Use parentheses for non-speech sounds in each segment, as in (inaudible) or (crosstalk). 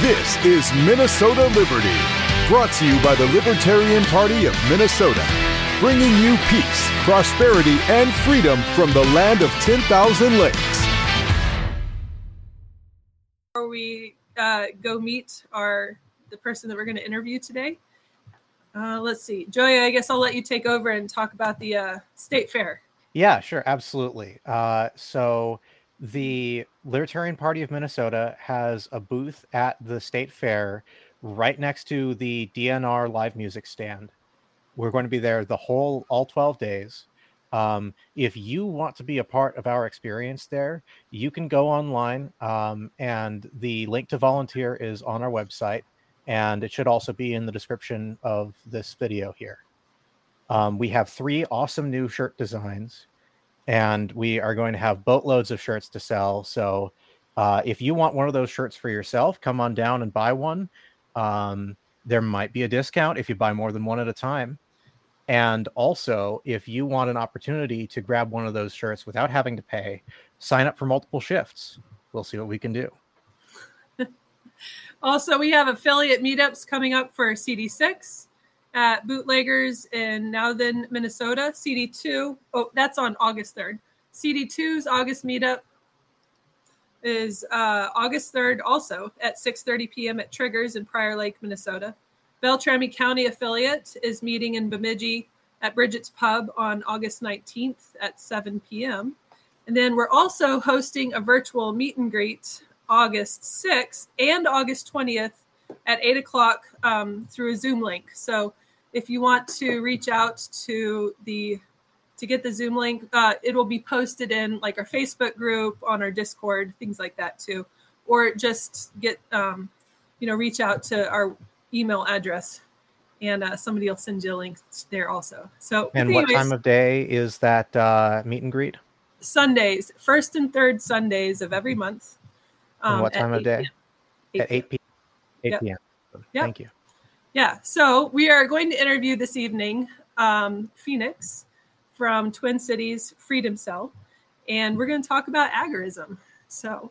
This is Minnesota Liberty, brought to you by the Libertarian Party of Minnesota, bringing you peace, prosperity, and freedom from the land of 10,000 lakes. Before we uh, go meet our the person that we're going to interview today, uh, let's see, Joey. I guess I'll let you take over and talk about the uh, state fair. Yeah, sure, absolutely. Uh, so the Libertarian Party of Minnesota has a booth at the state fair right next to the DNR live music stand. We're going to be there the whole all 12 days. Um, if you want to be a part of our experience there, you can go online, um, and the link to volunteer is on our website, and it should also be in the description of this video here. Um, we have three awesome new shirt designs, and we are going to have boatloads of shirts to sell. So, uh, if you want one of those shirts for yourself, come on down and buy one. Um, there might be a discount if you buy more than one at a time. And also, if you want an opportunity to grab one of those shirts without having to pay, sign up for multiple shifts. We'll see what we can do. (laughs) also, we have affiliate meetups coming up for CD6 at Bootleggers in Nowthen, Minnesota. CD2, oh, that's on August 3rd. CD2's August meetup is uh, August 3rd also at 6.30 p.m. at Triggers in Prior Lake, Minnesota. Beltrami County affiliate is meeting in Bemidji at Brigid's Pub on August 19th at 7 p.m. And then we're also hosting a virtual meet and greet August 6th and August 20th at 8 o'clock um, through a Zoom link. So if you want to reach out to the to get the Zoom link, uh, it will be posted in like our Facebook group, on our Discord, things like that too, or just get um, you know reach out to our email address, and uh, somebody will send you a link there also. So And anyways, what time of day is that uh, meet and greet? Sundays, first and third Sundays of every month. And what time of day? At 8 p.m. 8 p.m. Yep. Thank you. Yeah. So we are going to interview this evening um, Phoenix from Twin Cities Freedom Cell, and we're going to talk about agorism. So,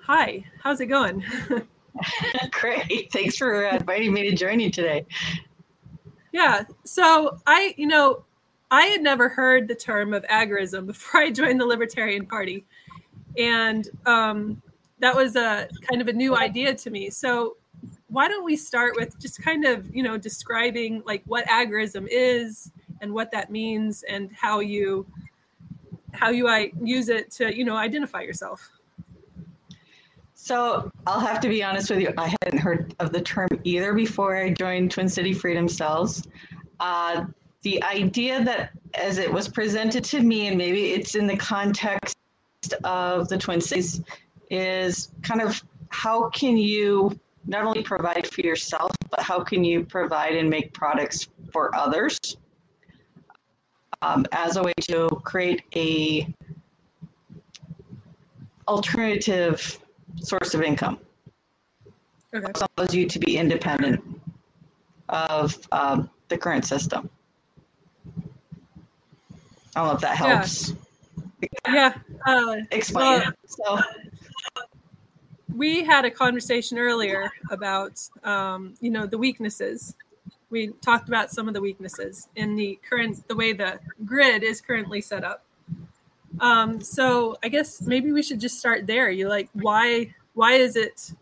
hi, how's it going? (laughs) (laughs) Great. Thanks for uh, inviting me to join you today. yeah. So I, you know, I had never heard the term of agorism before I joined the Libertarian Party, and um, that was a kind of a new idea to me. So why don't we start with just kind of you know describing like what agorism is and what that means and how you how you I use it to you know identify yourself. So I'll have to be honest with you. I hadn't heard of the term either before I joined Twin City Freedom Cells. Uh, the idea that, as it was presented to me, and maybe it's in the context of the Twin Cities, is kind of how can you not only provide for yourself, but how can you provide and make products for others um, as a way to create a alternative source of income Okay. allows you to be independent of um, the current system. I don't know if that Yeah. helps Yeah. Uh, explain. So we had a conversation earlier about um, you know the weaknesses. We talked about some of the weaknesses in the current the way the grid is currently set up. Um, so i guess maybe we should just start there. You like why why is it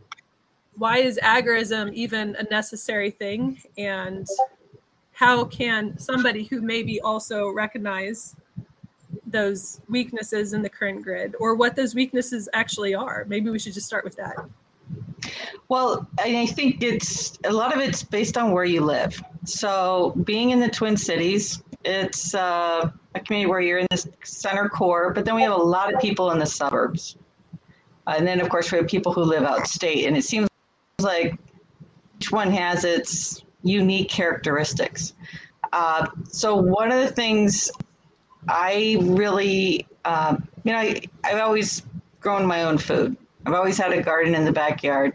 why is agorism even a necessary thing? And how can somebody who maybe also recognize those weaknesses in the current grid or what those weaknesses actually are. Maybe we should just start with that. Well, I think it's a lot of it's based on where you live. So, being in the Twin Cities, it's uh, a community where you're in the center core, but then we have a lot of people in the suburbs. And then, of course, we have people who live outstate, and it seems like each one has its unique characteristics. Uh, so, one of the things I really, uh, you know, I, I've always grown my own food. I've always had a garden in the backyard.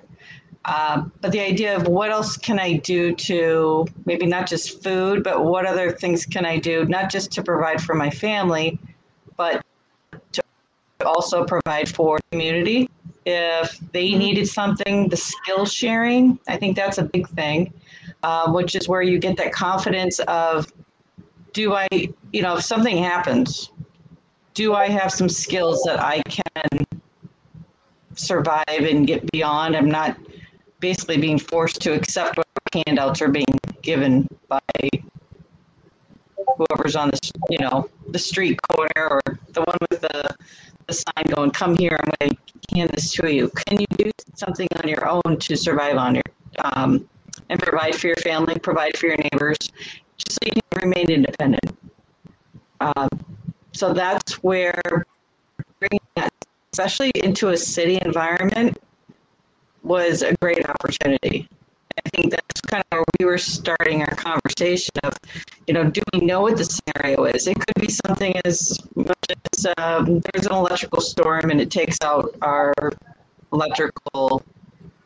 Uh, but the idea of what else can I do to maybe not just food, but what other things can I do, not just to provide for my family, but to also provide for community. If they needed something, the skill sharing, I think that's a big thing, um, which is where you get that confidence of, do I, you know, if something happens, do I have some skills that I can survive and get beyond? I'm not basically being forced to accept what handouts are being given by whoever's on the, you know, the street corner or the one with the, the sign going, come here, I'm going to hand this to you. Can you do something on your own to survive on your, um, and provide for your family, provide for your neighbors, just so you can remain independent. Um, so that's where bringing that, especially into a city environment, was a great opportunity. I think that's kind of where we were starting our conversation of, you know, do we know what the scenario is? It could be something as much as um, there's an electrical storm and it takes out our electrical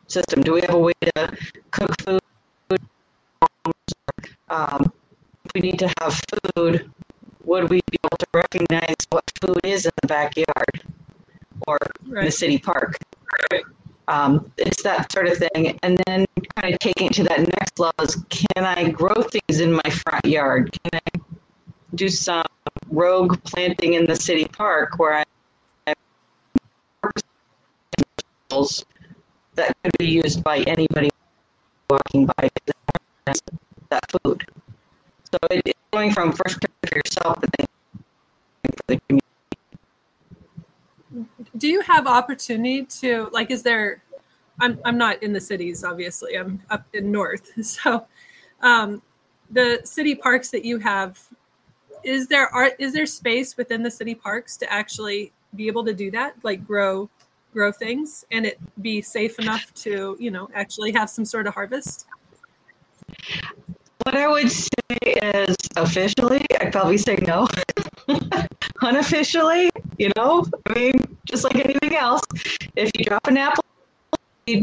system. Do we have a way to cook food? Um, if we need to have food, would we be able to recognize what food is in the backyard or in the city park? Um, it's that sort of thing. And then kind of taking it to that next level is can I grow things in my front yard? Can I do some rogue planting in the city park where I that could be used by anybody walking by that food. So it, it's going from first for yourself, but then for the community. do you have opportunity to like is there i'm i'm not in the cities obviously. I'm up in north. (laughs) So um the city parks that you have is there are is there space within the city parks to actually be able to do that? Like grow grow things and it be safe enough to you know actually have some sort of harvest? What I would say officially, I'd probably say no. (laughs) Unofficially, you know, I mean, just like anything else, if you drop an apple, you.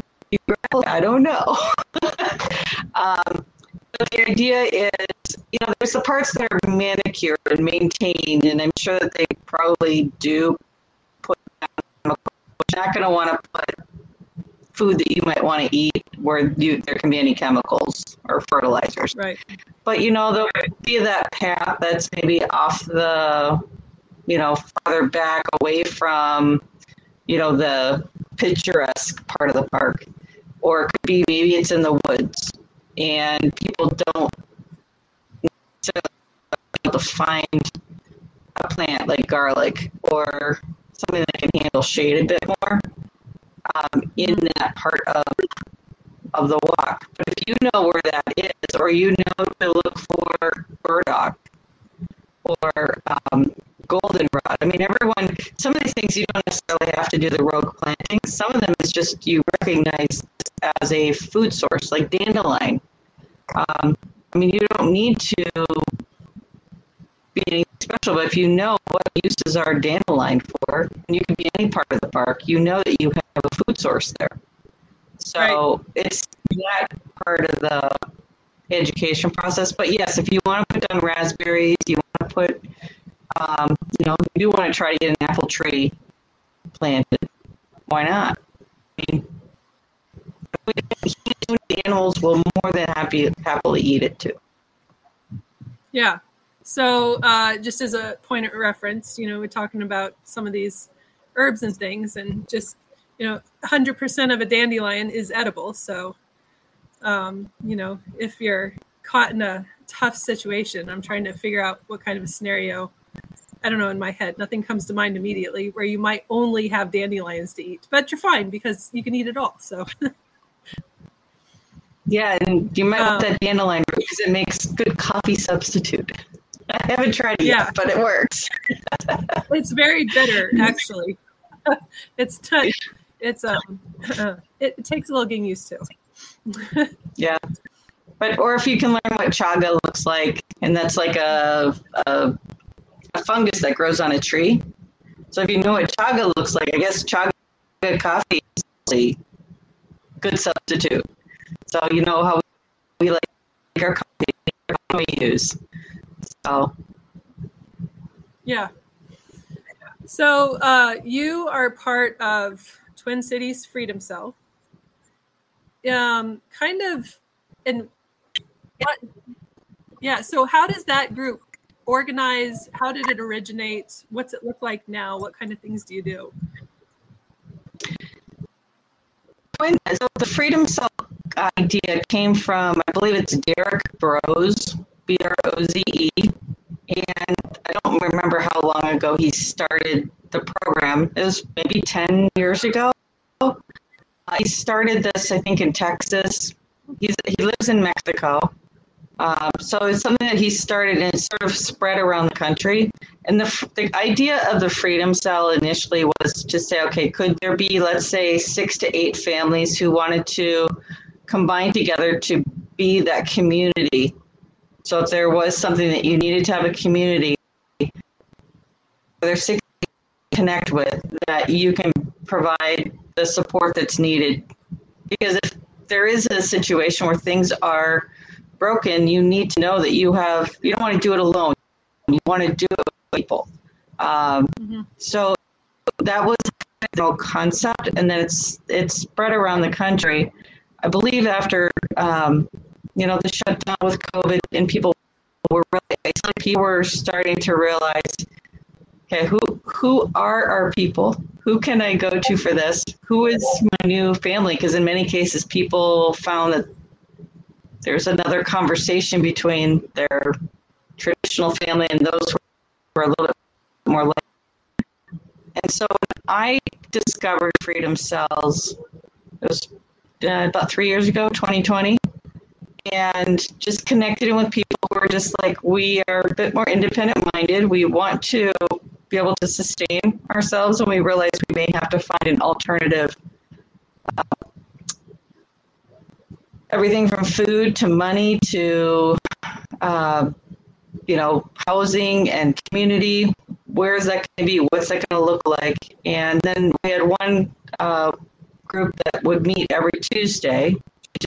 I don't know. (laughs) um, but the idea is, you know, there's the parts that are manicured and maintained, and I'm sure that they probably do put. Not going to want to put food that you might want to eat where you, there can be any chemicals or fertilizers. right But you know, there'll be that path that's maybe off the, you know, farther back away from, you know, the picturesque part of the park. Or it could be maybe it's in the woods and people don't necessarily be able to find a plant like garlic or something that can handle shade a bit more um, in that part of of the walk. But if you know where that is, or you know to look for burdock or um, goldenrod, I mean, everyone, some of these things you don't necessarily have to do the rogue planting. Some of them is just you recognize as a food source, like dandelion. Um, I mean, you don't need to be anything special, but if you know what uses are dandelion for, and you can be any part of the park, you know that you have a food source there. So it's that part of the education process. But yes, if you want to put down raspberries, you want to put, um, you know, you do want to try to get an apple tree planted. Why not? I mean, the animals will more than happy happily eat it too. Yeah. So, uh, just as a point of reference, you know, we're talking about some of these herbs and things, and just, you know, 100% of a dandelion is edible. So, um, you know, if you're caught in a tough situation, I'm trying to figure out what kind of a scenario. I don't know in my head. Nothing comes to mind immediately where you might only have dandelions to eat, but you're fine because you can eat it all. So, Yeah, and you might want Um, that dandelion because it makes good coffee substitute. I haven't tried it Yeah. yet, but it works. (laughs) it's very bitter actually (laughs) it's t- it's um (laughs) it, it takes a little getting used to (laughs) Yeah. But or if you can learn what chaga looks like, and that's like a, a a fungus that grows on a tree. So if you know what chaga looks like, I guess chaga coffee is a good substitute. So you know how we like our coffee, we use. So yeah So uh, you are part of Twin Cities Freedom Cell. Um, kind of, and what? Yeah. So how does that group organize? How did it originate? What's it look like now? What kind of things do you do? So the Freedom Cell idea came from, I believe it's Derrick Broze, B R O Z E, and I don't remember how long ago he started the program. It was maybe 10 years ago. Uh, he started this, I think, in Texas. He's, he lives in Mexico. Um, so it's something that he started and sort of spread around the country. And the, the idea of the Freedom Cell initially was to say, okay, could there be, let's say, six to eight families who wanted to combine together to be that community? So if there was something that you needed to have a community, there's six connect with that you can provide the support that's needed. Because if there is a situation where things are broken, you need to know that you have, you don't want to do it alone. You want to do it with people. Um, mm-hmm. So that was the concept, and then it's it's spread around the country. I believe after um, you know the shutdown with COVID, and people were really people were starting to realize, okay, who who are our people? Who can I go to for this? Who is my new family? Because in many cases, people found that there's another conversation between their traditional family and those who are a little bit more like. And so when I discovered Freedom Cells, it was uh, about three years ago, 2020, and just connected with people who are just like, we are a bit more independent minded. We want to be able to sustain ourselves, and we realize we may have to find an alternative uh, everything from food to money to uh, you know housing and community. Where is that going to be? What's that going to look like? And then we had one uh, group that would meet every tuesday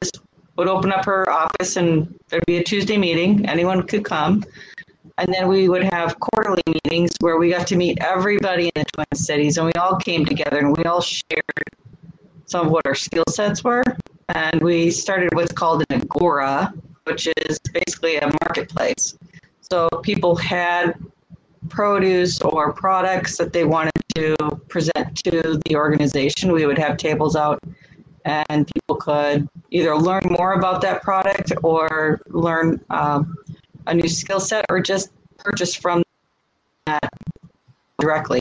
just would open up her office and there'd be a tuesday meeting anyone could come and then we would have quarterly meetings where we got to meet everybody in the twin cities and we all came together and we all shared some of what our skill sets were and we started what's called an agora, which is basically a marketplace. So people had produce or products that they wanted to present to the organization. We would have tables out, and people could either learn more about that product or learn um, a new skill set or just purchase from that directly.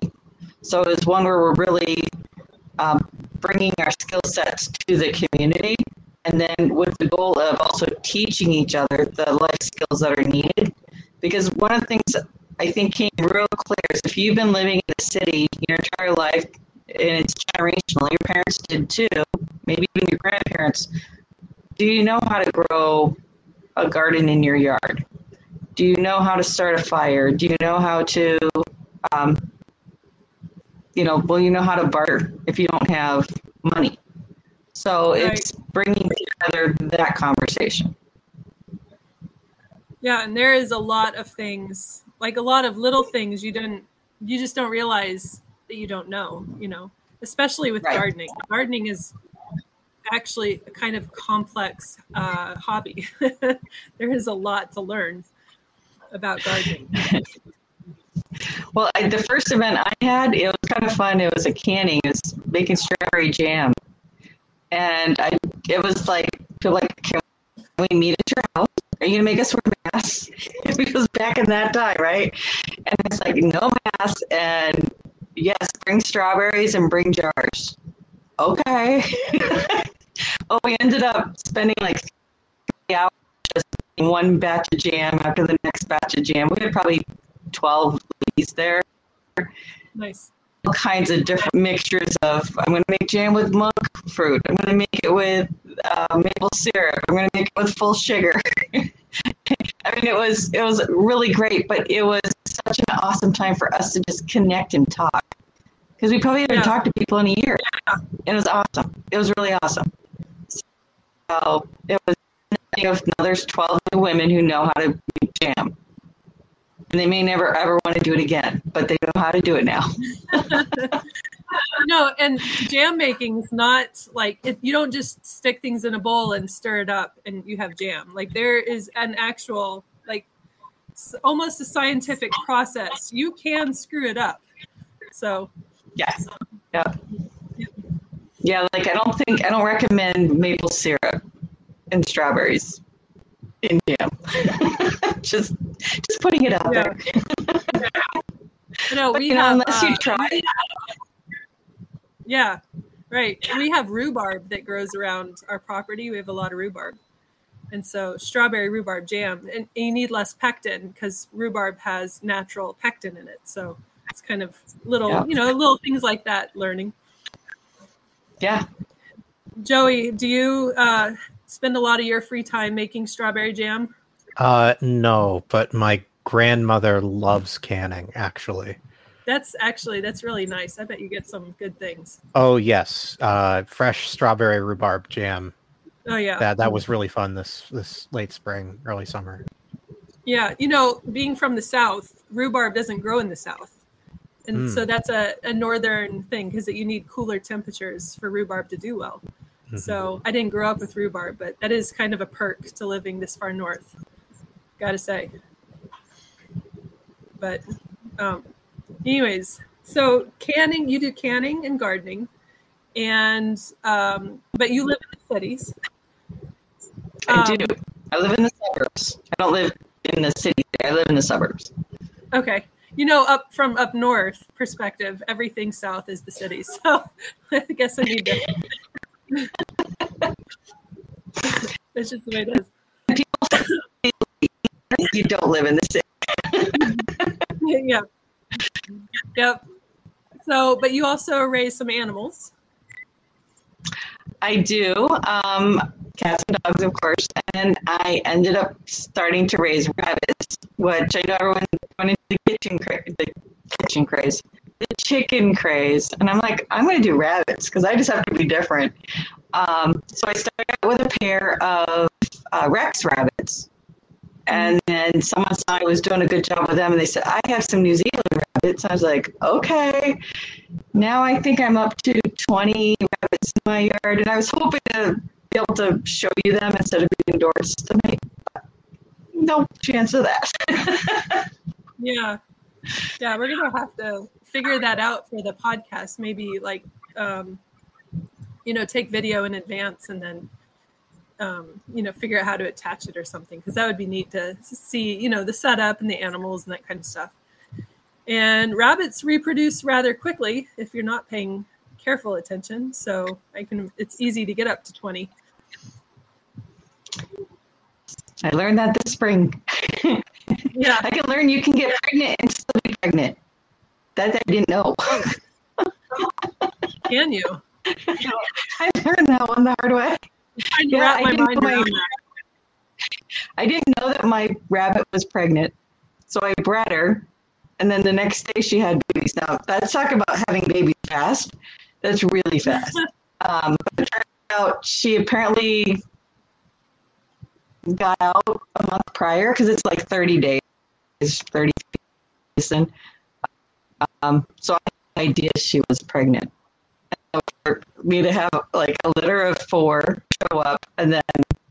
So it's one where we're really um, bringing our skill sets to the community and then with the goal of also teaching each other the life skills that are needed because one of the things i think came real clear is if you've been living in the city your entire life and it's generational your parents did too maybe even your grandparents do you know how to grow a garden in your yard do you know how to start a fire do you know how to um, you know well you know how to barter if you don't have money so right. it's bringing together that conversation. Yeah, and there is a lot of things, like a lot of little things you didn't, you just don't realize that you don't know, you know, especially with right. gardening. Gardening is actually a kind of complex uh, hobby. (laughs) there is a lot to learn about gardening. (laughs) well, I, the first event I had, it was kind of fun. It was a canning, it was making strawberry jam and I it was like feel like can we meet at your house? Are you gonna make us wear masks? (laughs) because back in that time, right? And it's like no masks and yes, bring strawberries and bring jars. Okay. Well, we ended up spending like three hours just one batch of jam after the next batch of jam. We had probably twelve leaves there. Nice all kinds of different mixtures of I'm going to make jam with monk fruit. I'm going to make it with uh, maple syrup. I'm going to make it with full sugar. (laughs) I mean, it was it was really great, but it was such an awesome time for us to just connect and talk because we probably haven't yeah. talked to people in a year. It was awesome. It was really awesome. So it was. You know, there's 12 new women who know how to jam. and they may never ever want to do it again, but they know how to do it now. (laughs) no, and jam making is not like it, you don't just stick things in a bowl and stir it up and you have jam. Like there is an actual like almost a scientific process. You can screw it up. So yes, yeah, yeah. Like I don't think I don't recommend maple syrup and strawberries in jam. (laughs) just just putting it out yeah. there. (laughs) no, we you have, know, unless uh, you try. Yeah, right. We have rhubarb that grows around our property. We have a lot of rhubarb. And so strawberry rhubarb jam, and you need less pectin because rhubarb has natural pectin in it. So it's kind of little, yeah. you know, little things like that learning. Yeah. Joey, do you uh, spend a lot of your free time making strawberry jam? Uh, no, but my grandmother loves canning actually. That's actually that's really nice. I bet you get some good things. Oh yes, uh, fresh strawberry rhubarb jam. Oh yeah, that that was really fun this this late spring, early summer. Yeah, you know, being from the south, rhubarb doesn't grow in the south, and mm. so that's a, a northern thing because you need cooler temperatures for rhubarb to do well. Mm-hmm. So I didn't grow up with rhubarb, but that is kind of a perk to living this far north. Got to say. But um, anyways, so canning, you do canning and gardening, and um, but you live in the cities. I um, do. I live in the suburbs. I don't live in the city. I live in the suburbs. Okay. You know, up from up north perspective, everything south is the city. So (laughs) I guess I need to. (laughs) That's just the way it is. you don't live in the city. (laughs) yeah. Yep. So, but you also raise some animals. I do. Um, cats and dogs, of course. And I ended up starting to raise rabbits, which I know everyone went into the kitchen, cra- the kitchen craze, the chicken craze. And I'm like, I'm going to do rabbits because I just have to be different. Um, so I started out with a pair of uh, Rex rabbits. And then someone saw I was doing a good job with them, and they said, I have some New Zealand rabbits. I was like, okay. Now I think I'm up to 20 rabbits in my yard, and I was hoping to be able to show you them instead of being indoors tonight. No chance of that. (laughs) yeah. Yeah, we're going to have to figure that out for the podcast. Maybe like, um, you know, take video in advance and then um, you know, figure out how to attach it or something because that would be neat to see, you know, the setup and the animals and that kind of stuff. And rabbits reproduce rather quickly if you're not paying careful attention. So I can, it's easy to get up to 20. I learned that this spring. (laughs) yeah. I can learn you can get pregnant and still be pregnant. That I didn't know. (laughs) can you? (laughs) I learned that one the hard way yeah, I didn't, my, I didn't know that my rabbit was pregnant, so I bred her, and then the next day she had babies. Now that's talk about having babies fast. That's really fast. (laughs) um, but it turned out she apparently got out a month prior because it's like 30 days, 30 days. And, um, so I had no idea she was pregnant for me to have like a litter of four show up, and then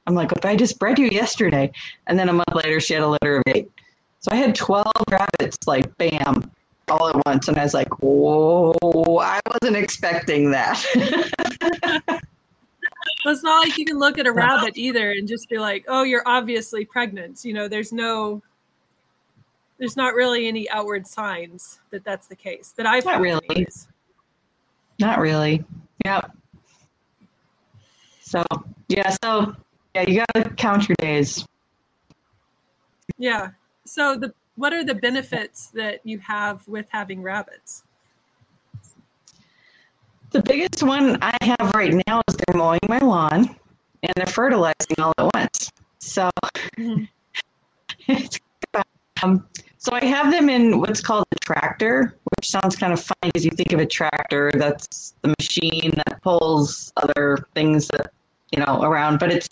I'm like, "But I just bred you yesterday," and then a month later, she had a litter of eight. So I had 12 rabbits, like bam, all at once, and I was like, "Whoa, I wasn't expecting that." (laughs) well, it's not like you can look at a rabbit either and just be like, "Oh, you're obviously pregnant." You know, there's no there's not really any outward signs that that's the case that I've not really. Anyways. Not really. Yep. So yeah, so yeah, you gotta count your days. Yeah. So the what are the benefits that you have with having rabbits? The biggest one I have right now is they're mowing my lawn and they're fertilizing all at once. So mm-hmm. (laughs) um, so I have them in what's called a tractor, which sounds kind of funny because you think of a tractor that's the machine that pulls other things that you know around. But it's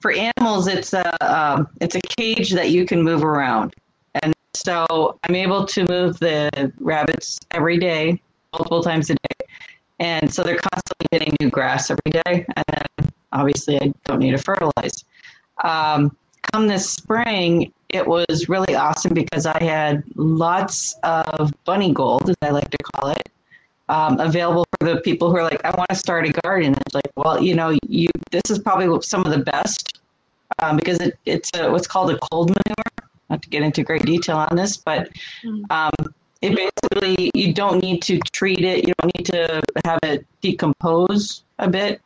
for animals. It's a um, it's a cage that you can move around, and So I'm able to move the rabbits every day, multiple times a day. And so they're constantly getting new grass every day. And then obviously I don't need to fertilize. Um, come this spring, it was really awesome because I had lots of bunny gold, as I like to call it, um, available for the people who are like, I want to start a garden. It's like, well, you know, you this is probably some of the best um, because it, it's a, what's called a cold manure. Not to get into great detail on this, but um, it basically you don't need to treat it. You don't need to have it decompose a bit.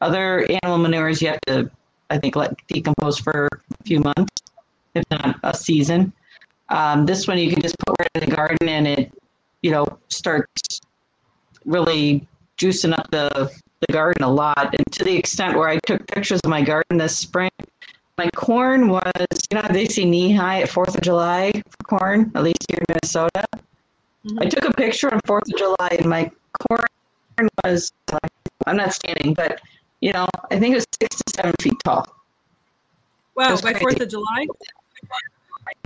Other animal manures you have to, I think, let decompose for a few months, if not a season. Um, this one you can just put right in the garden and it, you know, starts really juicing up the, the garden a lot. And to the extent where I took pictures of my garden this spring, my corn was, you know, they see knee high at 4th of July for corn, at least here in Minnesota. Mm-hmm. I took a picture on 4th of July and my corn was, I'm not standing, but, you know, I think it was six to seven feet tall. Wow, by 4th of July?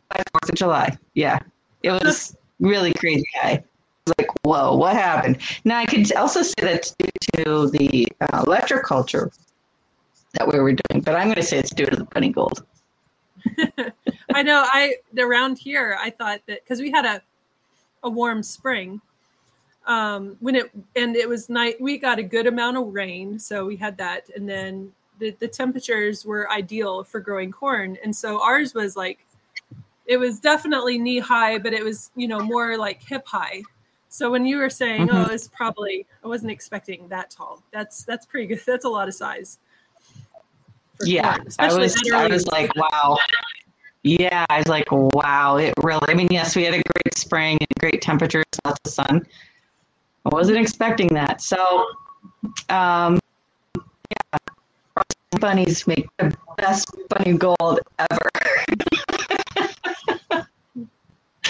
By 4th of July, yeah. It was (laughs) really crazy high like, whoa, what happened? Now, I could also say that's due to the uh, electroculture that we were doing, but I'm going to say it's due to the bunny gold. (laughs) I know. I around here, I thought that because we had a a warm spring, um, when it and it was night, we got a good amount of rain, so we had that, and then the the temperatures were ideal for growing corn, and so ours was like, it was definitely knee high, but it was you know more like hip high. So when you were saying, mm-hmm. "Oh, it's probably," I wasn't expecting that tall. That's that's pretty good. That's a lot of size. Yeah, I was. I was like, wow. Yeah, I was like, wow. It really. I mean, yes, we had a great spring and great temperatures, lots of sun. I wasn't expecting that. So, um, yeah, bunnies make the best bunny gold ever. (laughs)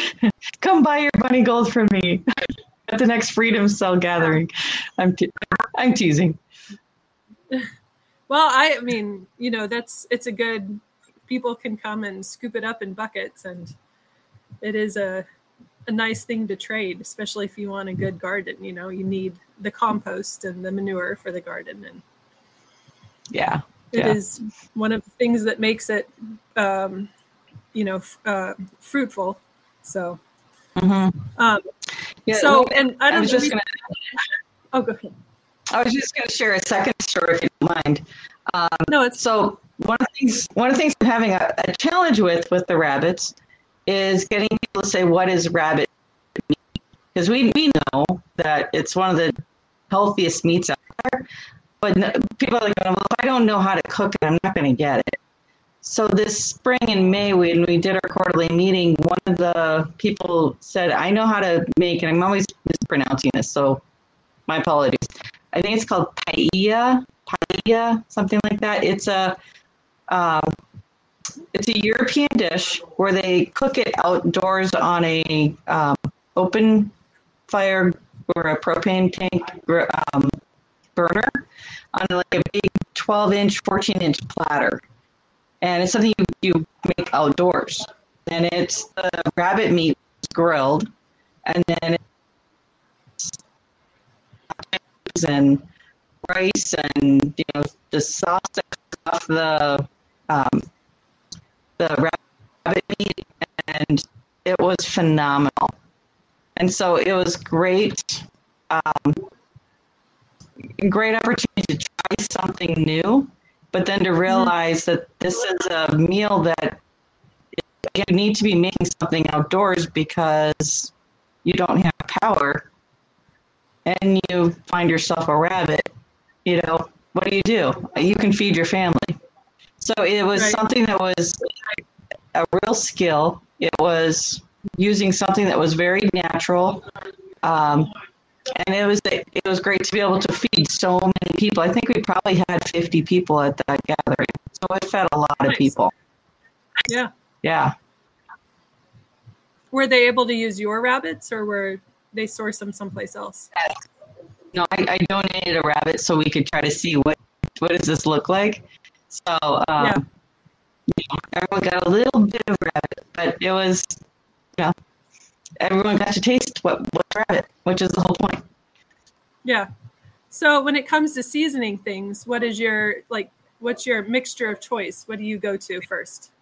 (laughs) Come buy your bunny gold from me at the next Freedom Cell gathering. I'm te- I'm teasing. Well, I mean, you know, that's it's a good. People can come and scoop it up in buckets, and it is a a nice thing to trade, especially if you want a good garden. You know, you need the compost and the manure for the garden, and yeah, it yeah. is one of the things that makes it, um, you know, uh, fruitful so, mm-hmm. um, yeah, so, and I don't I was just gonna, oh, go ahead. I was just going to share a second story, if you don't mind. Um, no, it's so one of the things. One of the things I'm having a, a challenge with with the rabbits is getting people to say what is rabbit because we we know that it's one of the healthiest meats out there, but people are like, well, if I don't know how to cook it, I'm not going to get it. So this spring in May, when we did our quarterly meeting, one of the people said, "I know how to make," and I'm always mispronouncing this, so my apologies. I think it's called paella, paella, something like that. It's a um, it's a European dish where they cook it outdoors on a um, open fire or a propane tank um, burner on like a big 12 inch, 14 inch platter and it's something you, you make outdoors. And it's the rabbit meat grilled, and then it's and rice and you know the sauce off the um, the rabbit meat, and it was phenomenal. And so it was great, um, great opportunity to try something new but then to realize that this is a meal that you need to be making something outdoors because you don't have power and you find yourself a rabbit, you know, what do you do? You can feed your family. So it was right. something that was a real skill. It was using something that was very natural. Um, and it was it was great to be able to feed so many people. I think we probably had 50 people at that gathering, so it fed a lot nice. of people. Yeah, yeah. Were they able to use your rabbits, or were they source them someplace else? No, I, I donated a rabbit so we could try to see what what does this look like. So um, yeah. You know, everyone got a little bit of rabbit, but it was know, everyone got to taste what what's rabbit, which is the whole point. Yeah. So when it comes to seasoning things, what is your like? What's your mixture of choice? What do you go to first?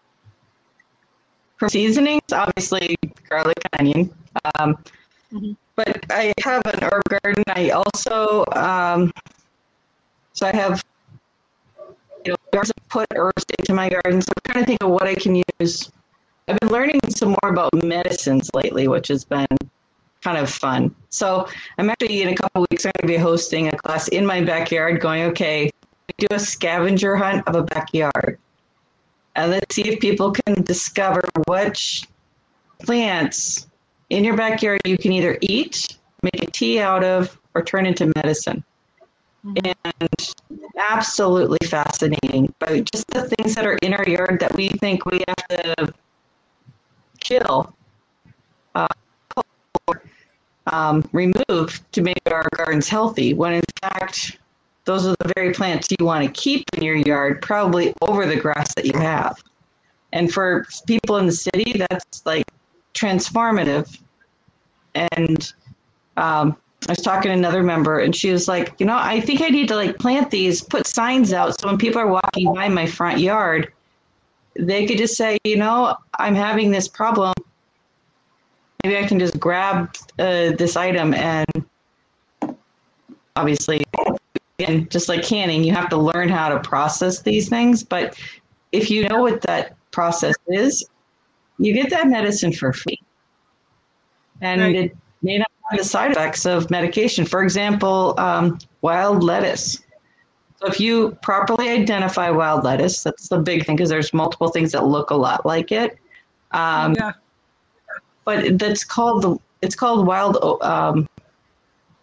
For seasonings, obviously garlic and onion. Um, Mhm. But I have an herb garden. I also, um, so I have, you know, put herbs into my garden. So I'm trying to think of what I can use. I've been learning some more about medicines lately, which has been kind of fun. So I'm actually in a couple weeks. I'm going to be hosting a class in my backyard. Going okay, do a scavenger hunt of a backyard, and let's see if people can discover which plants in your backyard you can either eat, make a tea out of, or turn into medicine. Mm-hmm. And absolutely fascinating. But just the things that are in our yard that we think we have to kill, uh, um, remove to make our gardens healthy, when in fact, those are the very plants you want to keep in your yard, probably over the grass that you have. And for people in the city, that's like transformative. And um, I was talking to another member, and she was like, you know, I think I need to like plant these, put signs out, so when people are walking by my front yard, they could just say, you know, I'm having this problem. Maybe I can just grab uh, this item and obviously, and just like canning, you have to learn how to process these things. But if you know what that process is, you get that medicine for free. And Right. it may not have the side effects of medication. For example, um, wild lettuce. So if you properly identify wild lettuce, that's the big thing because there's multiple things that look a lot like it. Um, yeah. but that's called the it's called wild um,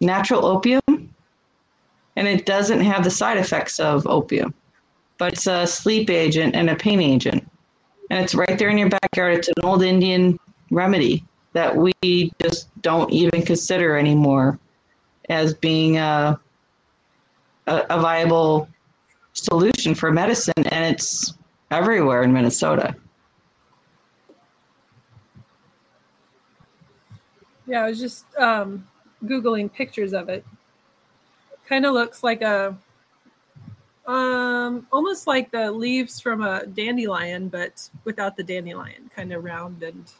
natural opium, and it doesn't have the side effects of opium, but it's a sleep agent and a pain agent, and it's right there in your backyard. It's an old Indian remedy that we just don't even consider anymore as being a a, a viable solution for medicine, and it's everywhere in Minnesota. Yeah, I was just um, googling pictures of it. Kind of looks like a, um, almost like the leaves from a dandelion, but without the dandelion, kind of round and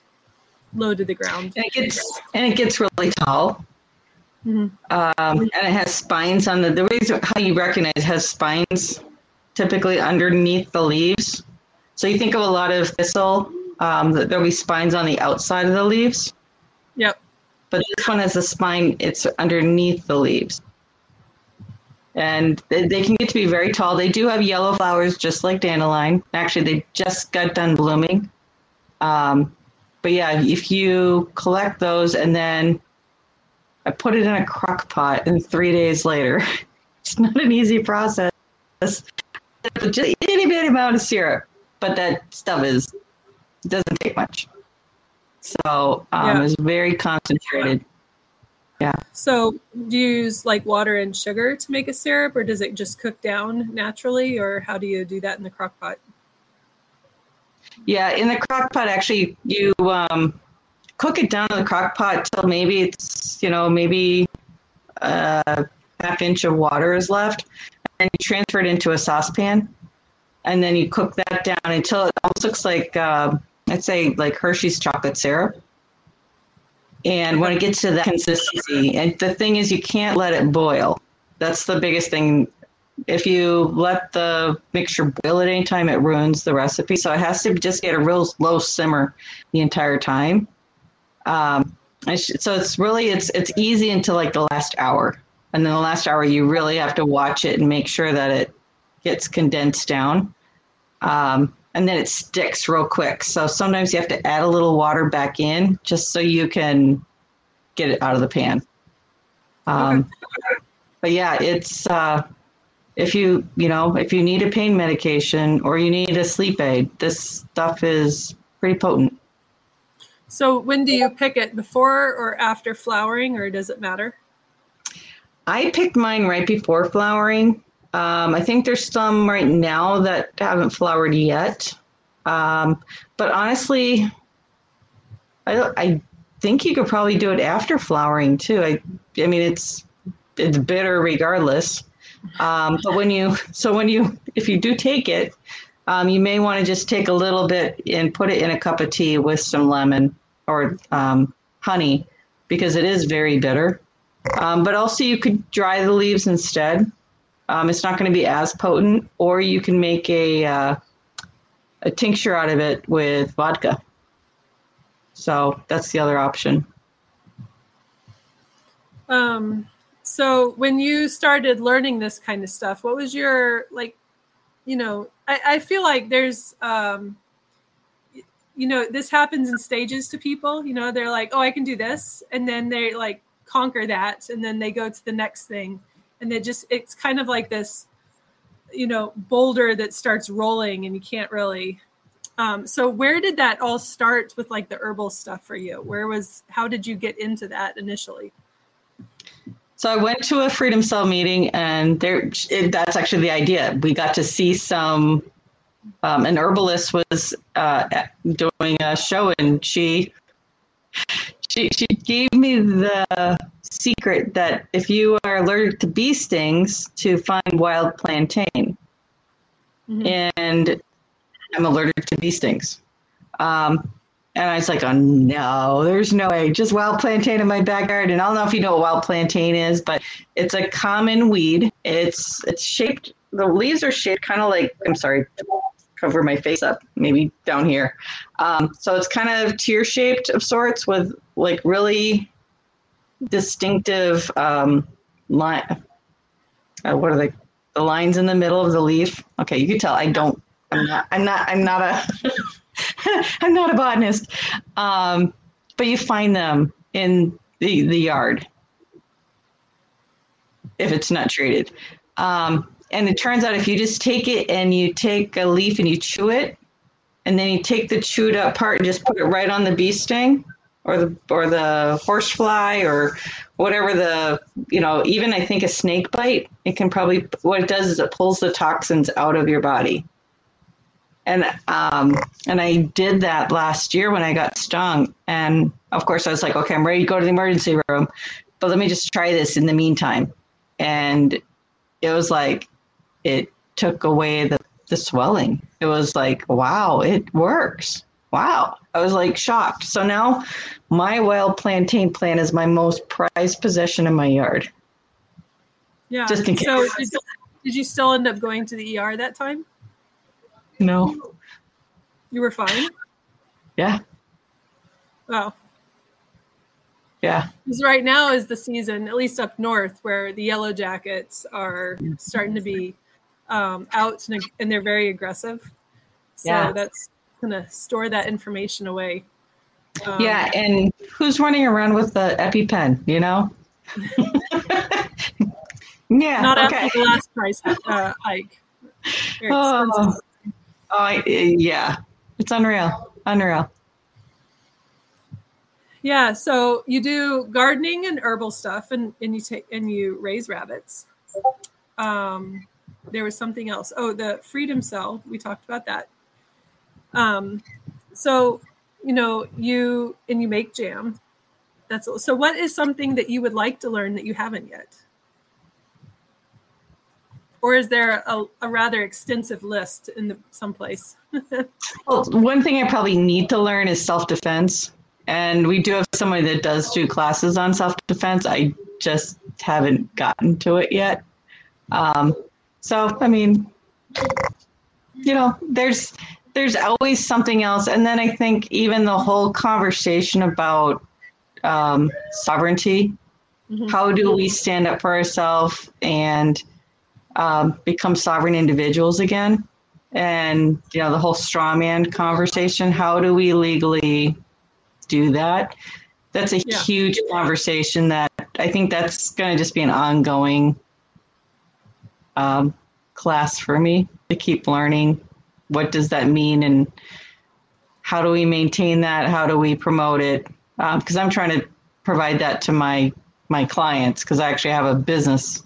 low to the ground. And it gets and it gets really tall. Mhm. Um, and it has spines on the the reason how you recognize it has spines typically underneath the leaves. So you think of a lot of thistle, um, that there'll be spines on the outside of the leaves, Yep. but this one has a spine. It's underneath the leaves, and they, they can get to be very tall. They do have yellow flowers, just like dandelion. Actually, they just got done blooming. Um, but yeah, if you collect those and then I put it in a crock pot and three days later, (laughs) it's not an easy process. Just itty bitty amount of syrup, but that stuff is doesn't take much. So um, Yeah. it's very concentrated. Yeah. So, do you use like water and sugar to make a syrup, or does it just cook down naturally, or how do you do that in the crock pot? Yeah, in the crock pot, actually, you um, cook it down in the crock pot till maybe it's, you know, maybe a half inch of water is left. And you transfer it into a saucepan. And then you cook that down until it almost looks like, uh, I'd say, like Hershey's chocolate syrup. And when it gets to that consistency, and the thing is, you can't let it boil. That's the biggest thing if you let the mixture boil at any time, it ruins the recipe. So it has to just get a real low simmer the entire time. Um, so it's really it's it's easy until like the last hour, and then the last hour you really have to watch it and make sure that it gets condensed down, um, and then it sticks real quick. So sometimes you have to add a little water back in just so you can get it out of the pan. Um, But yeah, it's. Uh, if you you know if you need a pain medication or you need a sleep aid this stuff is pretty potent So, when do you pick it? Before or after flowering, or does it matter? i picked mine right before flowering um, i think there's some right now that haven't flowered yet um, but honestly I, I think you could probably do it after flowering too. I, I mean, it's it's bitter regardless. Um, but when you, so when you, if you do take it, um, you may want to just take a little bit and put it in a cup of tea with some lemon or um, honey because it is very bitter. Um, but also, you could dry the leaves instead. Um, it's not going to be as potent, or you can make a uh, a tincture out of it with vodka. So that's the other option. Um, so when you started learning this kind of stuff, what was your like? You know, I, I feel like there's, um, you know, this happens in stages to people. You know, they're like, oh, I can do this, and then they like conquer that, and then they go to the next thing, and they just it's kind of like this, you know, boulder that starts rolling, and you can't really um, so where did that all start with like the herbal stuff for you? Where was how did you get into that initially? So I went to a Freedom Cell meeting, and there it, that's actually the idea. We got to see some. Um, an herbalist was uh, doing a show, and she she she gave me the secret that if you are allergic to bee stings, to find wild plantain. Mm-hmm. And I'm allergic to bee stings. Um, and I was like, oh no, there's no way. Just wild plantain in my backyard. And I don't know if you know what wild plantain is, but it's a common weed. It's it's shaped. The leaves are shaped kind of like. I'm sorry, cover my face up, maybe down here. Um, so it's kind of tear shaped of sorts with like really distinctive um, line. Uh, what are they? The lines in the middle of the leaf. Okay, you can tell I don't I'm not. I'm not. I'm not a. (laughs) (laughs) I'm not a botanist. Um, but you find them in the the yard if it's not treated. Um, and it turns out if you just take it and you take a leaf and you chew it, and then you take the chewed up part and just put it right on the bee sting or the or the horsefly or whatever the you know even I think a snake bite it can probably what it does is it pulls the toxins out of your body and um, and I did that last year when I got stung. And of course, I was like, okay, I'm ready to go to the emergency room, but let me just try this in the meantime. And it was like it took away the the swelling. It was like, wow, it works. Wow. I was like shocked. So now my wild plantain plant is my most prized possession in my yard. Yeah. Just in case. So did, did you still end up going to the ER that time? No. You were fine? Yeah. Oh. Yeah. Because right now is the season, at least up north, where the yellow jackets are starting to be um, out and, and, they're very aggressive. So yeah. that's going to store that information away. Um, yeah. And who's running around with the EpiPen, you know? (laughs) (laughs) yeah. Not okay. after the last price uh, hike. Oh. Oh, yeah. It's unreal. Unreal. Yeah, so you do gardening and herbal stuff and, and you take and you raise rabbits. Um, there was something else. Oh, the freedom cell. We talked about that. Um, so you know, you and you make jam. That's. So what is something that you would like to learn that you haven't yet? Or is there a, a rather extensive list in the, someplace? (laughs) well, one thing I probably need to learn is self defense, and we do have somebody that does do classes on self defense. I just haven't gotten to it yet. Um, so, I mean, you know, there's there's always something else, and then I think even the whole conversation about um, sovereignty. Mm-hmm. How do we stand up for ourselves and um, become sovereign individuals again. And you know the whole straw man conversation. How do we legally do that? That's a yeah. huge conversation that I think that's going to just be an ongoing um, class for me to keep learning. What does that mean, and how do we maintain that? How do we promote it? Because um, I'm trying to provide that to my my clients because I actually have a business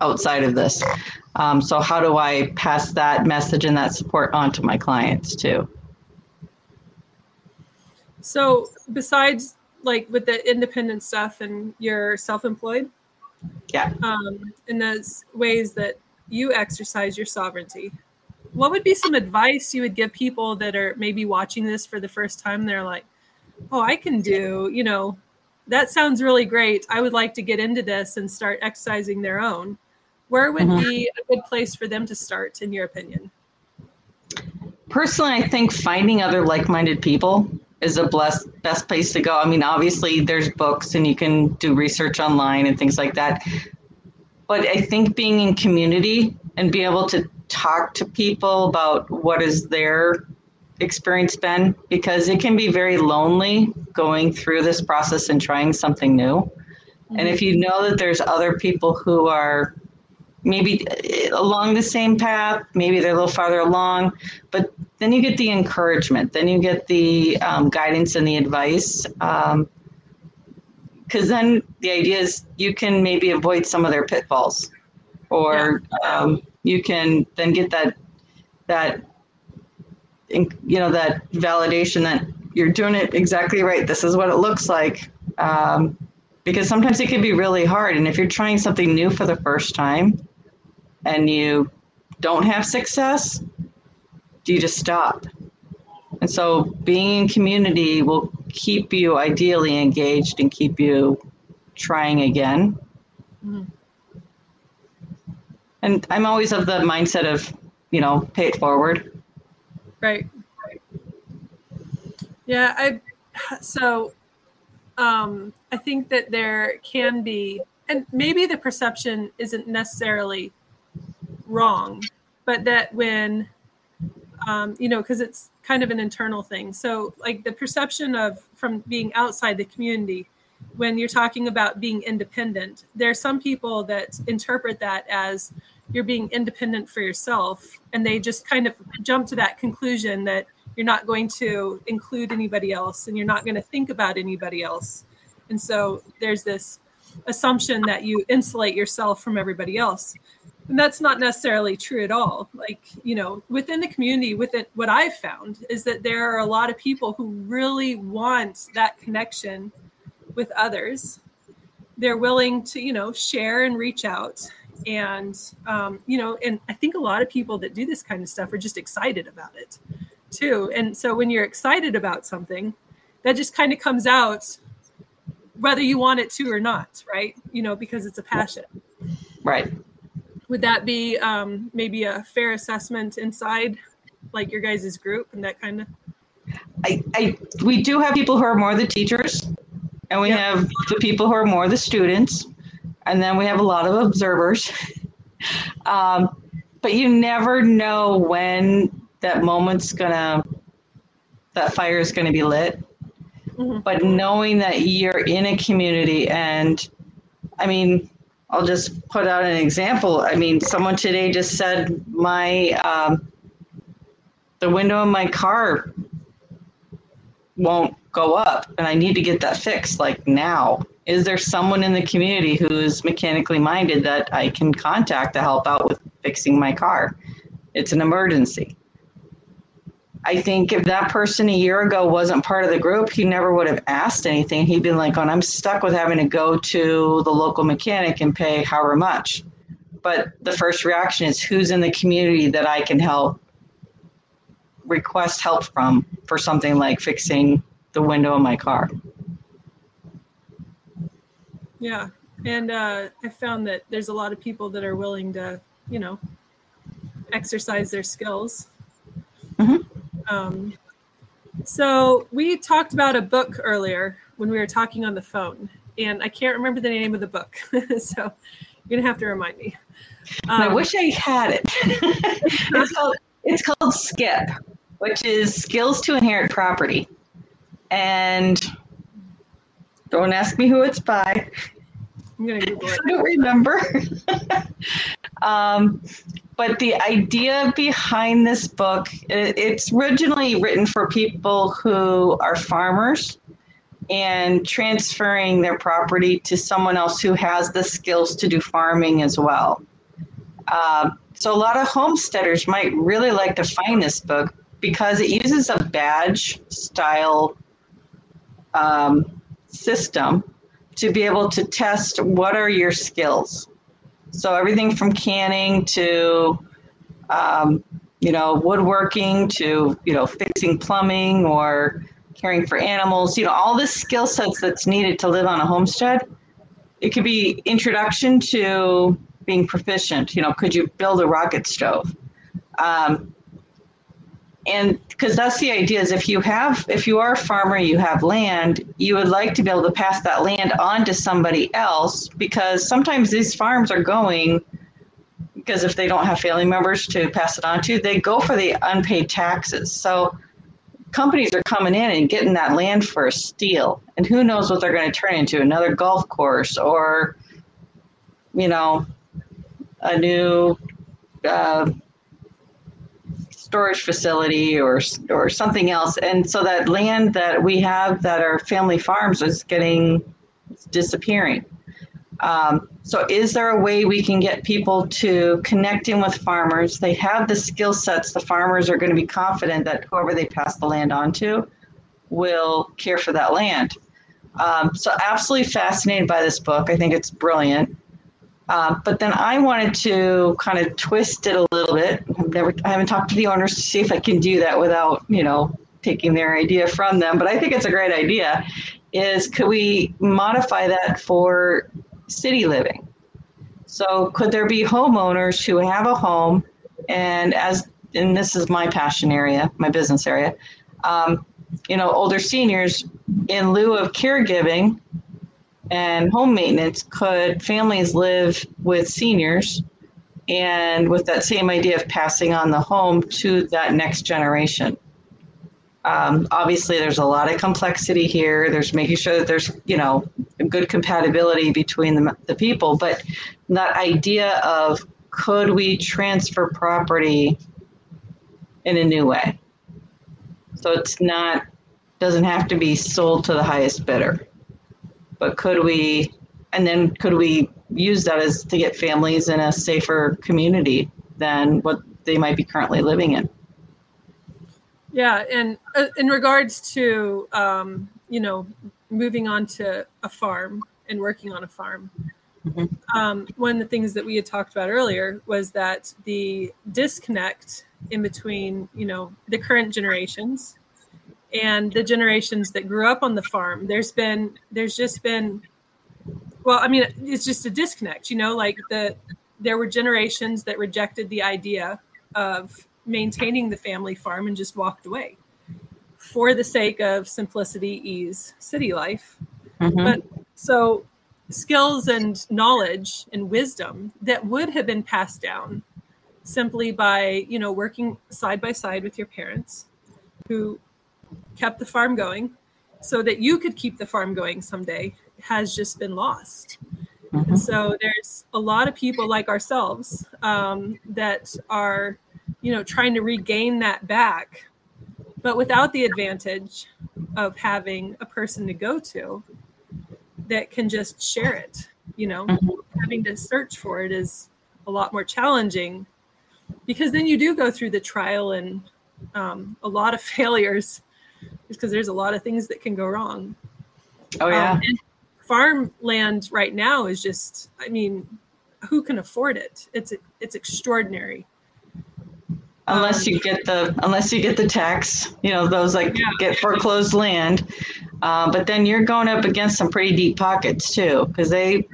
outside of this. Um, so how do I pass that message and that support on to my clients too? So besides like with the independent stuff and you're self-employed, Yeah. um, in those ways that you exercise your sovereignty, what would be some advice you would give people that are maybe watching this for the first time? They're like, "Oh, I can do," you know, that sounds really great. I would like to get into this and start exercising their own. Where would Mhm. be a good place for them to start, in your opinion? Personally, I think finding other like-minded people is the bless, best place to go. I mean, obviously, there's books and you can do research online and things like that. But I think being in community and be able to talk to people about what is their experience been, because it can be very lonely going through this process and trying something new. And if you know that there's other people who are maybe along the same path, maybe they're a little farther along, but then you get the encouragement, then you get the um, guidance and the advice. Because then the idea is you can maybe avoid some of their pitfalls, or um, you can then get that that you know that validation that you're doing it exactly right. This is what it looks like. Um, because sometimes it can be really hard, and if you're trying something new for the first time, and you don't have success, do you just stop? And so being in community will keep you ideally engaged and keep you trying again. Mhm. And I'm always of the mindset of, you know, pay it forward. Right. Yeah, I so um I think that there can be and maybe the perception isn't necessarily wrong, but that when um, you know, because it's kind of an internal thing. So, like the perception of from being outside the community, when you're talking about being independent, there are some people that interpret that as you're being independent for yourself, and they just kind of jump to that conclusion that you're not going to include anybody else and you're not going to think about anybody else. And so there's this assumption that you insulate yourself from everybody else and that's not necessarily true at all. Like you know within the community within what i've found is that there are a lot of people who really want that connection with others. They're willing to you know share and reach out. And um, you know and i think a lot of people that do this kind of stuff are just excited about it too. And so when you're excited about something that just kind of comes out whether you want it to or not right? You know because it's a passion. Right. Would that be um, maybe a fair assessment inside like your guys' group and that kind of I, I, we do have people who are more the teachers, and we Yep. have the people who are more the students, and then we have a lot of observers. (laughs) um, but you never know when that moment's gonna, that fire is gonna be lit. Mhm. But knowing that you're in a community, and I mean, I'll just put out an example. I mean, someone today just said my um, the window in my car won't go up and I need to get that fixed like now. Is there someone in the community who is mechanically minded that I can contact to help out with fixing my car? It's an emergency. I think if that person a year ago wasn't part of the group, he never would have asked anything. He'd been like, "Oh, I'm stuck with having to go to the local mechanic and pay however much." But the first reaction is, "Who's in the community that I can help request help from for something like fixing the window in my car?" yeah and uh, i found that there's a lot of people that are willing to you know exercise their skills Mhm. Um, so we talked about a book earlier when we were talking on the phone and i can't remember the name of the book (laughs) so you're gonna have to remind me And I Um, wish I had it. (laughs) it's called it's called SKIP, which is Skills to Inherit Property. And don't ask me who it's by. i'm gonna google (laughs) I don't remember. um, but the idea behind this book it's originally written for people who are farmers and transferring their property to someone else who has the skills to do farming as well. Um, so a lot of homesteaders might really like to find this book because it uses a badge style um, system to be able to test what are your skills. So everything from canning to um, you know woodworking to you know fixing plumbing or caring for animals. You know all the skill sets that's needed to live on a homestead. It could be introduction to being proficient. You know, could you build a rocket stove? Um, and because that's the idea is if you have if you are a farmer you have land you would like to be able to pass that land on to somebody else because sometimes these farms are going because if they don't have family members to pass it on to they go for the unpaid taxes. So companies are coming in and getting that land for a steal. And who knows what they're going to turn into another golf course or you know a new uh, storage facility or or something else. And so that land that we have that are family farms is getting disappearing. Um, so is there a way we can get people to connect in with farmers? They have the skill sets the farmers are going to be confident that whoever they pass the land on to will care for that land. Um, so absolutely fascinated by this book. I think it's brilliant uh, but then I wanted to kind of twist it a little bit. I've never, I haven't talked to the owners to see if I can do that without, you know, taking their idea from them. But I think it's a great idea. Is could we modify that for city living? So could there be homeowners who have a home, and as and this is my passion area, my business area. Um, you know, older seniors, in lieu of caregiving, and home maintenance, could families live with seniors and with that same idea of passing on the home to that next generation? Um, obviously, there's a lot of complexity here. There's making sure that there's, you know, good compatibility between the, the people. But that idea of could we transfer property in a new way? So it's not, doesn't have to be sold to the highest bidder but could we and then could we use that as to get families in a safer community than what they might be currently living in yeah and uh, in regards to um, you know moving on to a farm and working on a farm mm-hmm. um, one of the things that we had talked about earlier was that the disconnect in between you know the current generations and the generations that grew up on the farm there's been there's just been well i mean it's just a disconnect you know like the there were generations that rejected the idea of maintaining the family farm and just walked away for the sake of simplicity ease city life mm-hmm. but so skills and knowledge and wisdom that would have been passed down simply by you know working side by side with your parents who kept the farm going so that you could keep the farm going someday has just been lost. Mm-hmm. And so there's a lot of people like ourselves um, that are, you know, trying to regain that back, but without the advantage of having a person to go to that can just share it. You know, mm-hmm. having to search for it is a lot more challenging because then you do go through the trial and um, a lot of (laughs) failures because there's a lot of things that can go wrong. Oh yeah. Um, farmland right now is just I mean, who can afford it? It's it's extraordinary. Unless um, you get the unless you get the tax, you know, those like yeah. get foreclosed land. Uh, but then you're going up against some pretty deep pockets too, because they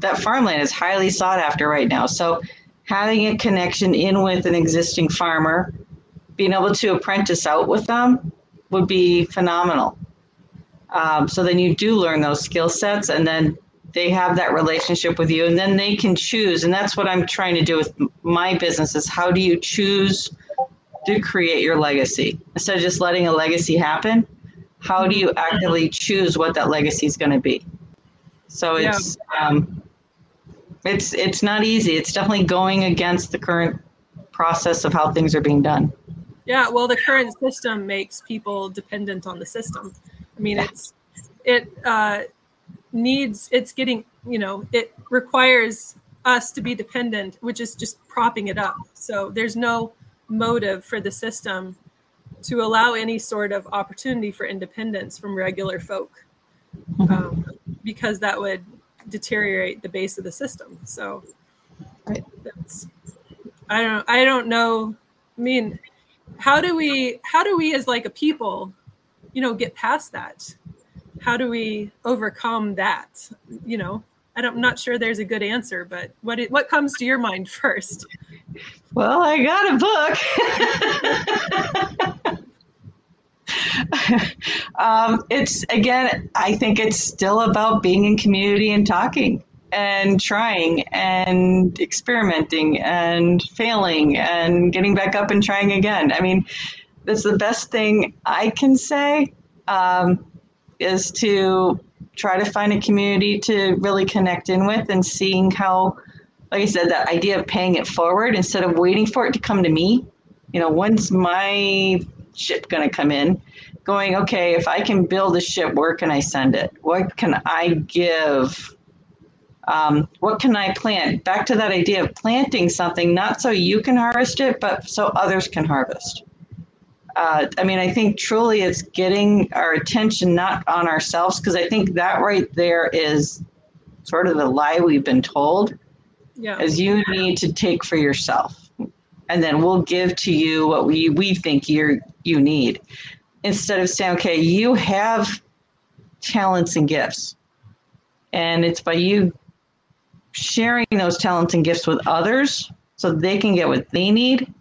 that farmland is highly sought after right now. So having a connection in with an existing farmer, being able to apprentice out with them, would be phenomenal. Um, so then you do learn those skill sets, and then they have that relationship with you, and then they can choose. And that's what I'm trying to do with my business: is how do you choose to create your legacy instead of just letting a legacy happen? How do you actively choose what that legacy is going to be? So it's yeah. um, it's it's not easy. It's definitely going against the current process of how things are being done. Yeah, well, the current system makes people dependent on the system. I mean, it's it uh, needs it's getting you know it requires us to be dependent, which is just propping it up. So there's no motive for the system to allow any sort of opportunity for independence from regular folk, um, because that would deteriorate the base of the system. So, that's, I don't I don't know. I mean, how do we how do we as like a people, you know, get past that? How do we overcome that? You know, I'm not sure there's a good answer, but what it, what comes to your mind first? Well, I got a book. (laughs) um, it's again, I think it's still about being in community and talking and trying and experimenting and failing and getting back up and trying again. I mean, that's the best thing I can say um, is to try to find a community to really connect in with and seeing how, like I said, that idea of paying it forward instead of waiting for it to come to me. You know, when's my ship going to come in? Going, okay, if I can build a ship, where can I send it? What can I give? Um, what can I plant? Back to that idea of planting something, not so you can harvest it, but so others can harvest uh, I mean, I think truly it's getting our attention not on ourselves, because I think that right there is sort of the lie we've been told. Yeah. Is you need to take for yourself, and then we'll give to you what we we think you you need, instead of saying, okay, you have talents and gifts, and it's by you sharing those talents and gifts with others so they can get what they need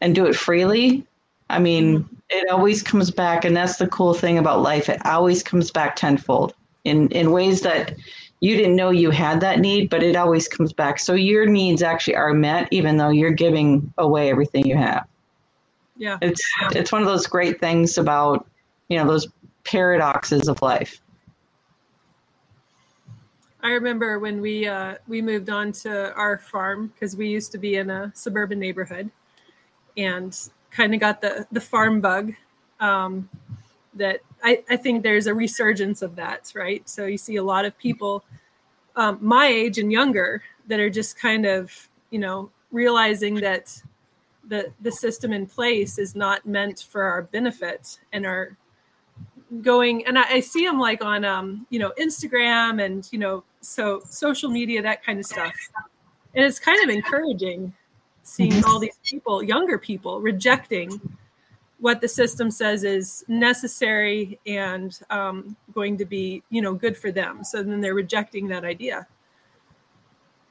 and do it freely I mean, it always comes back, and that's the cool thing about life. It always comes back tenfold in in ways that you didn't know you had that need, but it always comes back. So your needs actually are met, even though you're giving away everything you have. Yeah, it's it's one of those great things about you know those paradoxes of life. I remember when we uh, we moved on to our farm because we used to be in a suburban neighborhood, and kind of got the the farm bug. Um, that I, I think there's a resurgence of that, right? So you see a lot of people um, my age and younger that are just kind of you know realizing that the the system in place is not meant for our benefit and are going and I, I see them like on um you know Instagram and you know so social media that kind of stuff and it's kind of encouraging seeing mm-hmm. all these people, younger people, rejecting what the system says is necessary and um, going to be, you know, good for them. So then they're rejecting that idea.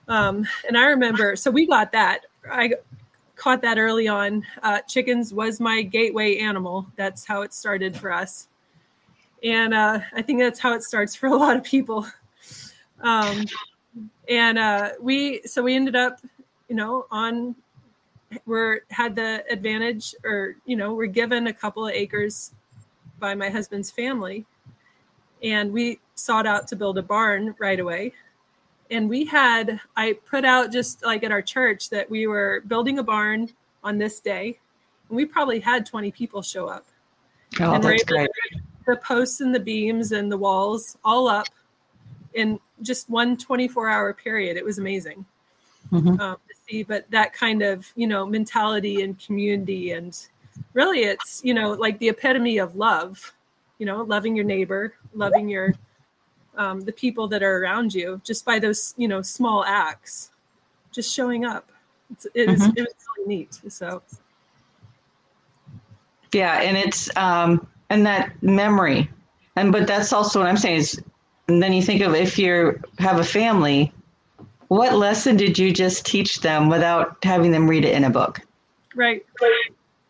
Um, and I remember, so we got that. I caught that early on. Uh, chickens was my gateway animal. That's how it started for us. And uh, I think that's how it starts for a lot of people. Um, and uh, we, so we ended up, you know, on we're had the advantage or you know we're given a couple of acres by my husband's family and we sought out to build a barn right away and we had i put out just like at our church that we were building a barn on this day and we probably had 20 people show up oh, and that's great. The posts and the beams and the walls all up in just one 24 hour period it was amazing mm-hmm. um, see, but that kind of, you know, mentality and community. And really, it's, you know, like the epitome of love, you know, loving your neighbor, loving your, um, the people that are around you just by those, you know, small acts, just showing up. It's, it, mm-hmm. it was really neat. So, yeah. And it's, um, and that memory. And, but that's also what I'm saying is, and then you think of if you have a family, what lesson did you just teach them without having them read it in a book? Right.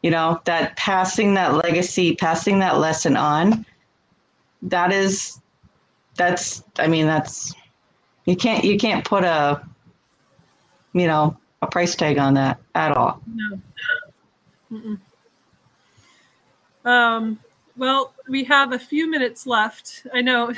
You know, that passing that legacy, passing that lesson on, that is that's I mean, that's you can't you can't put a you know, a price tag on that at all. No. Mm-mm. Um, well, we have a few minutes left. I know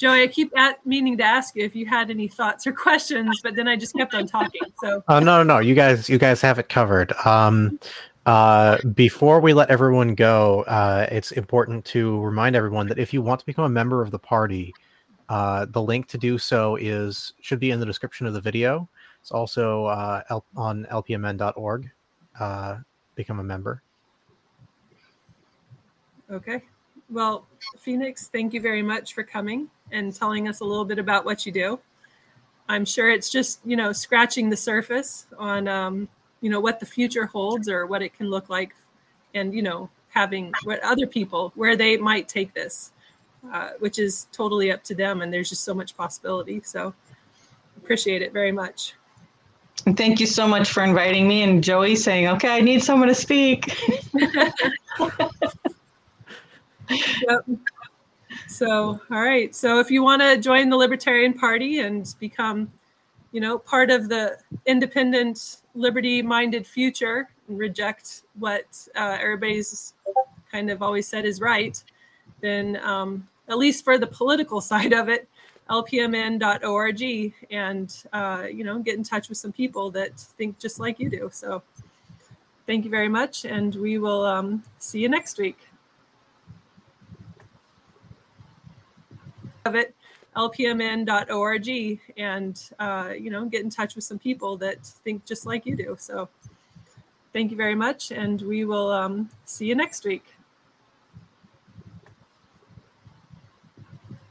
Joey, I keep at, meaning to ask you if you had any thoughts or questions, but then I just kept on talking. So, oh no, no, no, you guys, you guys have it covered. Um, uh, before we let everyone go, uh, it's important to remind everyone that if you want to become a member of the party, uh, the link to do so is should be in the description of the video. It's also uh, on lpmn.org. Uh, become a member. Okay. Well, Phoenix, thank you very much for coming and telling us a little bit about what you do. I'm sure it's just, you know, scratching the surface on, um, you know, what the future holds or what it can look like and, you know, having what other people, where they might take this, uh, which is totally up to them. And there's just so much possibility. So appreciate it very much. And thank you so much for inviting me and Joey saying, okay, I need someone to speak. (laughs) yep. So, all right. So, if you want to join the Libertarian Party and become, you know, part of the independent, liberty-minded future, and reject what uh, everybody's kind of always said is right, then um, at least for the political (laughs) side of it, lpmn.org, and uh, you know, get in touch with some people that think just like you do. So, thank you very much, and we will um, see you next week. Of it lpmn.org and uh, you know get in touch with some people that think just like you do. So thank you very much and we will um, see you next week